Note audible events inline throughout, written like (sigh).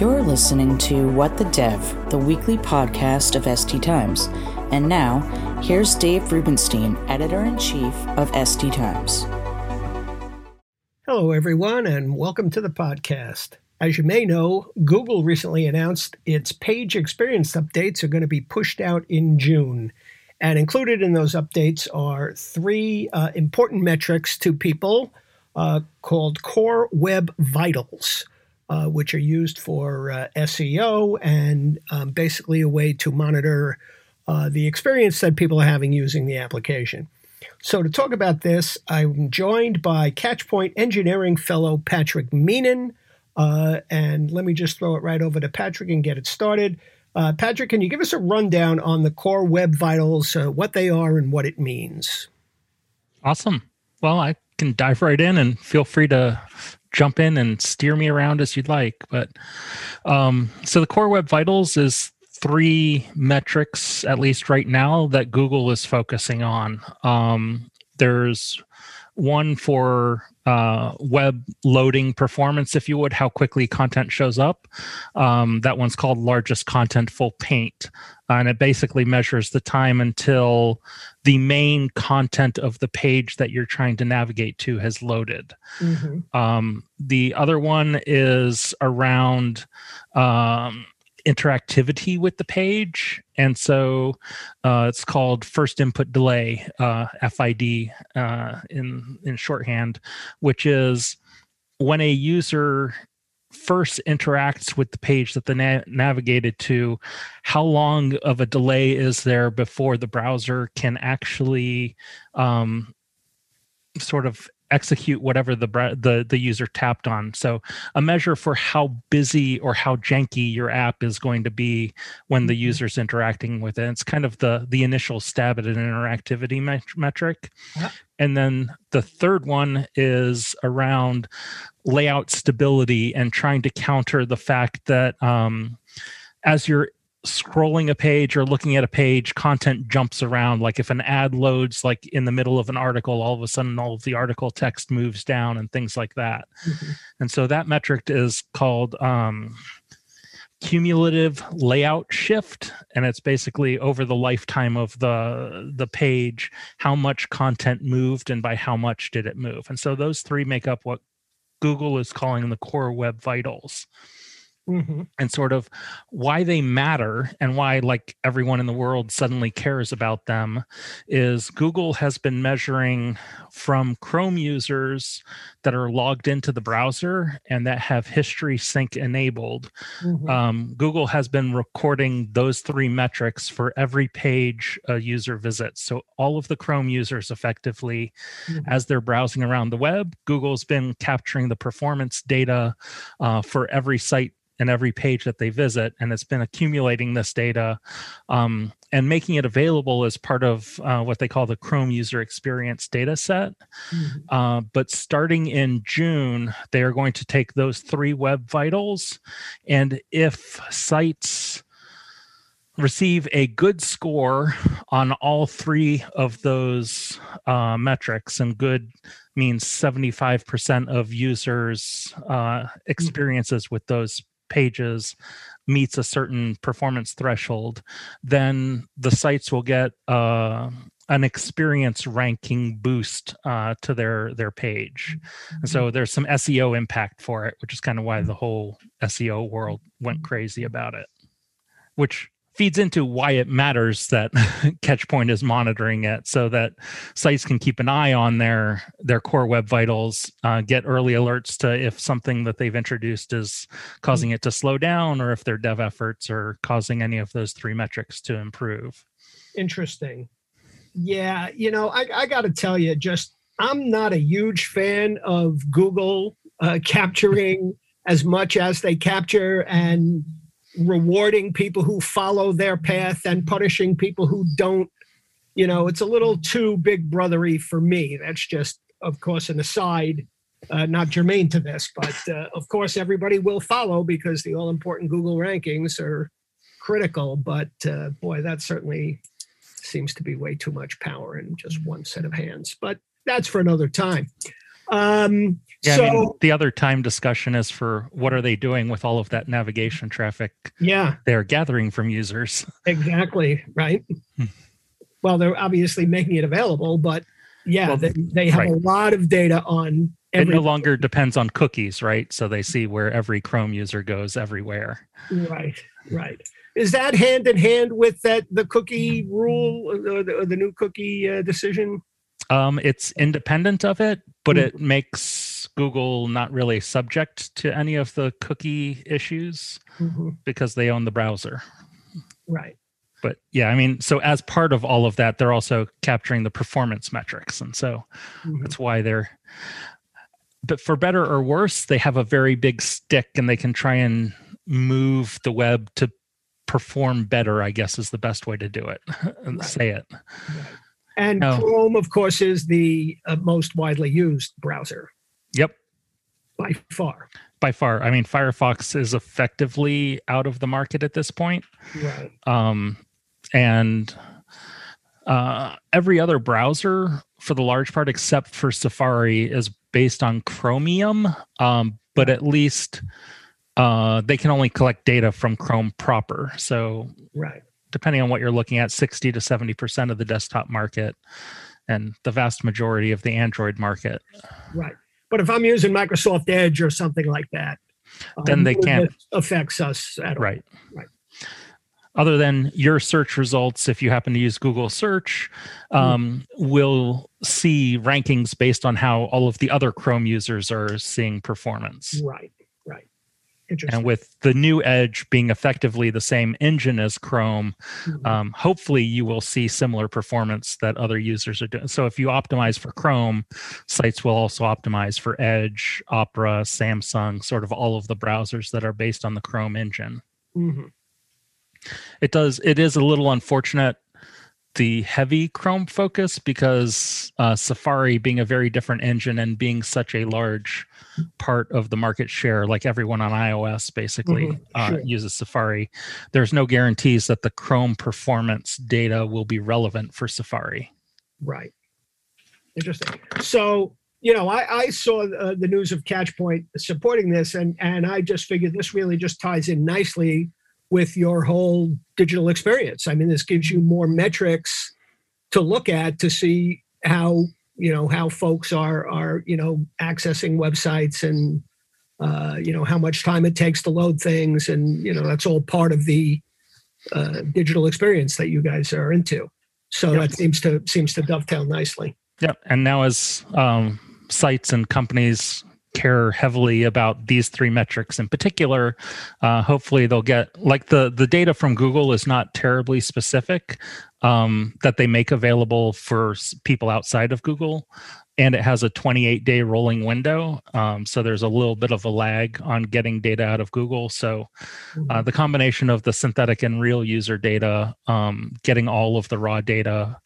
You're listening to What the Dev, the weekly podcast of SD Times. And now, here's Dave Rubinstein, editor in chief of SD Times. Hello, everyone, and welcome to the podcast. As you may know, Google recently announced its page experience updates are going to be pushed out in June. And included in those updates are three uh, important metrics to people uh, called Core Web Vitals, uh, which are used for uh, SEO and um, basically a way to monitor uh, the experience that people are having using the application. So, to talk about this, I'm joined by Catchpoint Engineering Fellow Patrick Meenan. Uh, and let me just throw it right over to Patrick and get it started. Uh, Patrick, can you give us a rundown on the core web vitals, what they are, and what it means? Awesome. Well, I can dive right in and feel free to jump in and steer me around as you'd like. But um, so the core web vitals is three metrics, at least right now, that Google is focusing on. Um, there's one for uh, web loading performance, if you would, how quickly content shows up. Um, that one's called largest contentful paint. Uh, and it basically measures the time until the main content of the page that you're trying to navigate to has loaded. Mm-hmm. Um, the other one is around um, interactivity with the page. And so uh, it's called first input delay uh, fid uh, in in shorthand which is when a user first interacts with the page that they na- navigated to how long of a delay is there before the browser can actually um, sort of execute whatever the the the user tapped on. So a measure for how busy or how janky your app is going to be when the mm-hmm. user's interacting with it. It's kind of the the initial stab at an interactivity met- metric. Uh-huh. And then the third one is around layout stability and trying to counter the fact that um, as you're scrolling a page or looking at a page content jumps around. Like if an ad loads like in the middle of an article all of a sudden all of the article text moves down and things like that. Mm-hmm. and so that metric is called um, cumulative layout shift. And it's basically over the lifetime of the the page how much content moved and by how much did it move. And so those three make up what google is calling the core web vitals Mm-hmm. and sort of why they matter and why like everyone in the world suddenly cares about them is google has been measuring from chrome users that are logged into the browser and that have history sync enabled mm-hmm. um, google has been recording those three metrics for every page a user visits so all of the chrome users effectively mm-hmm. as they're browsing around the web google's been capturing the performance data uh, for every site and every page that they visit, and it's been accumulating this data um, and making it available as part of uh, what they call the Chrome User Experience data set. Mm-hmm. Uh, but starting in June, they are going to take those three web vitals, and if sites receive a good score on all three of those uh, metrics, and good means 75% of users' uh, mm-hmm. experiences with those pages meets a certain performance threshold, then the sites will get uh, an experience ranking boost uh, to their their page. And so mm-hmm. there's some SEO impact for it, which is kind of why the whole SEO world went crazy about it. Which feeds into why it matters that (laughs) Catchpoint is monitoring it so that sites can keep an eye on their their core web vitals, uh, get early alerts to if something that they've introduced is causing it to slow down or if their dev efforts are causing any of those three metrics to improve. Interesting. Yeah, you know, I, I got to tell you, just I'm not a huge fan of Google uh, capturing (laughs) as much as they capture and rewarding people who follow their path and punishing people who don't. You know, it's a little too big brothery for me. That's just, of course, an aside, uh, not germane to this, but uh, of course, everybody will follow because the all important Google rankings are critical. But uh, boy, that certainly seems to be way too much power in just one set of hands. But that's for another time. Um, Yeah, so I mean, the other time discussion is for what are they doing with all of that navigation traffic yeah, they're gathering from users. (laughs) exactly right. Hmm. well, they're obviously making it available, but yeah, Well, they, they have a lot of data on It no longer depends on cookies, right? So they see where every Chrome user goes everywhere. Right, right. Is that hand in hand with that the cookie rule or the, or the new cookie uh, decision? Um, it's independent of it, but Hmm. it makes Google not really subject to any of the cookie issues because they own the browser. Right. But yeah, I mean, so as part of all of that, they're also capturing the performance metrics. And so Mhm. that's why they're, but for better or worse, they have a very big stick and they can try and move the web to perform better, I guess is the best way to do it and Right. say it. And No. Chrome, of course, is the uh, most widely used browser Yep. by far. By far. I mean, Firefox is effectively out of the market at this point. Right. um, and uh, every other browser for the large part except for safari is based on chromium um, but at least uh, they can only collect data from chrome proper so Right. Depending on what you're looking at 60 to 70 percent of the desktop market and the vast majority of the android market Right. But if I'm using Microsoft Edge or something like that, um, Then they can't- affects us at all. right Right. other than your search results if you happen to use google search um, will see rankings based on how all of the other chrome users are seeing performance Right. And with the new edge being effectively the same engine as chrome Mhm. um, hopefully you will see similar performance that other users are doing so if you optimize for chrome sites will also optimize for edge opera samsung sort of all of the browsers that are based on the chrome engine Mhm. it does it is a little unfortunate the heavy chrome focus because uh, safari being a very different engine and being such a large part of the market share like everyone on ios basically Mhm, uh, sure. uses safari there's no guarantees that the chrome performance data will be relevant for safari Right. Interesting. So, you know, I, I saw uh, the news of Catchpoint supporting this, and and I just figured this really just ties in nicely with your whole digital experience. I mean, this gives you more metrics to look at to see how you know how folks are are you know accessing websites and uh, you know how much time it takes to load things, and you know that's all part of the uh, digital experience that you guys are into. So Yep. that seems to seems to dovetail nicely. Yeah, And now, as um, sites and companies care heavily about these three metrics in particular, uh, hopefully they'll get like the the data from Google is not terribly specific um, that they make available for people outside of Google. And it has a 28 day rolling window. Um, so there's a little bit of a lag on getting data out of Google. So uh, the combination of the synthetic and real user data, um, getting all of the raw data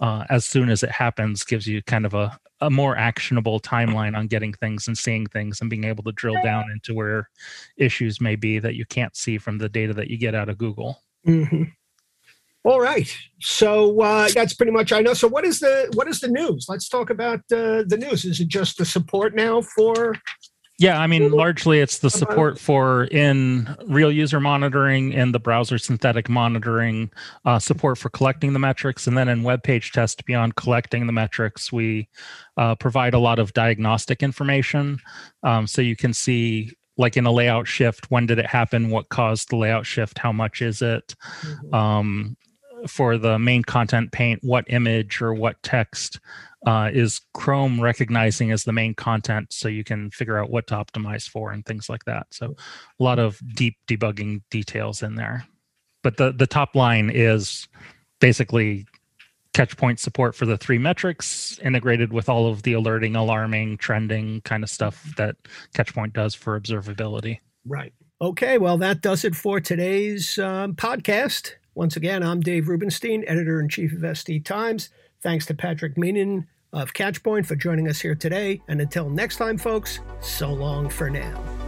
uh, as soon as it happens, gives you kind of a, a more actionable timeline on getting things and seeing things and being able to drill down into where issues may be that you can't see from the data that you get out of Google. Mhm. All right. So uh, that's pretty much I know. So what is the what is the news? Let's talk about uh, the news. Is it just the support now for? Yeah, I mean, largely it's the support for in real user monitoring and the browser synthetic monitoring, uh, support for collecting the metrics, and then in web page test beyond collecting the metrics, we uh, provide a lot of diagnostic information, um, so you can see. Like in a layout shift, when did it happen? What caused the layout shift? How much is it? um, for the main content paint, what image or what text uh, is Chrome recognizing as the main content so you can figure out what to optimize for and things like that. So a lot of deep debugging details in there. But the, the top line is basically catchpoint support for the three metrics integrated with all of the alerting, alarming, trending kind of stuff that catchpoint does for observability. Right. Okay. Well, that does it for today's um, podcast. Once again, I'm Dave Rubinstein, editor in chief of SD Times. Thanks to Patrick Meenan of Catchpoint for joining us here today. And until next time, folks, so long for now.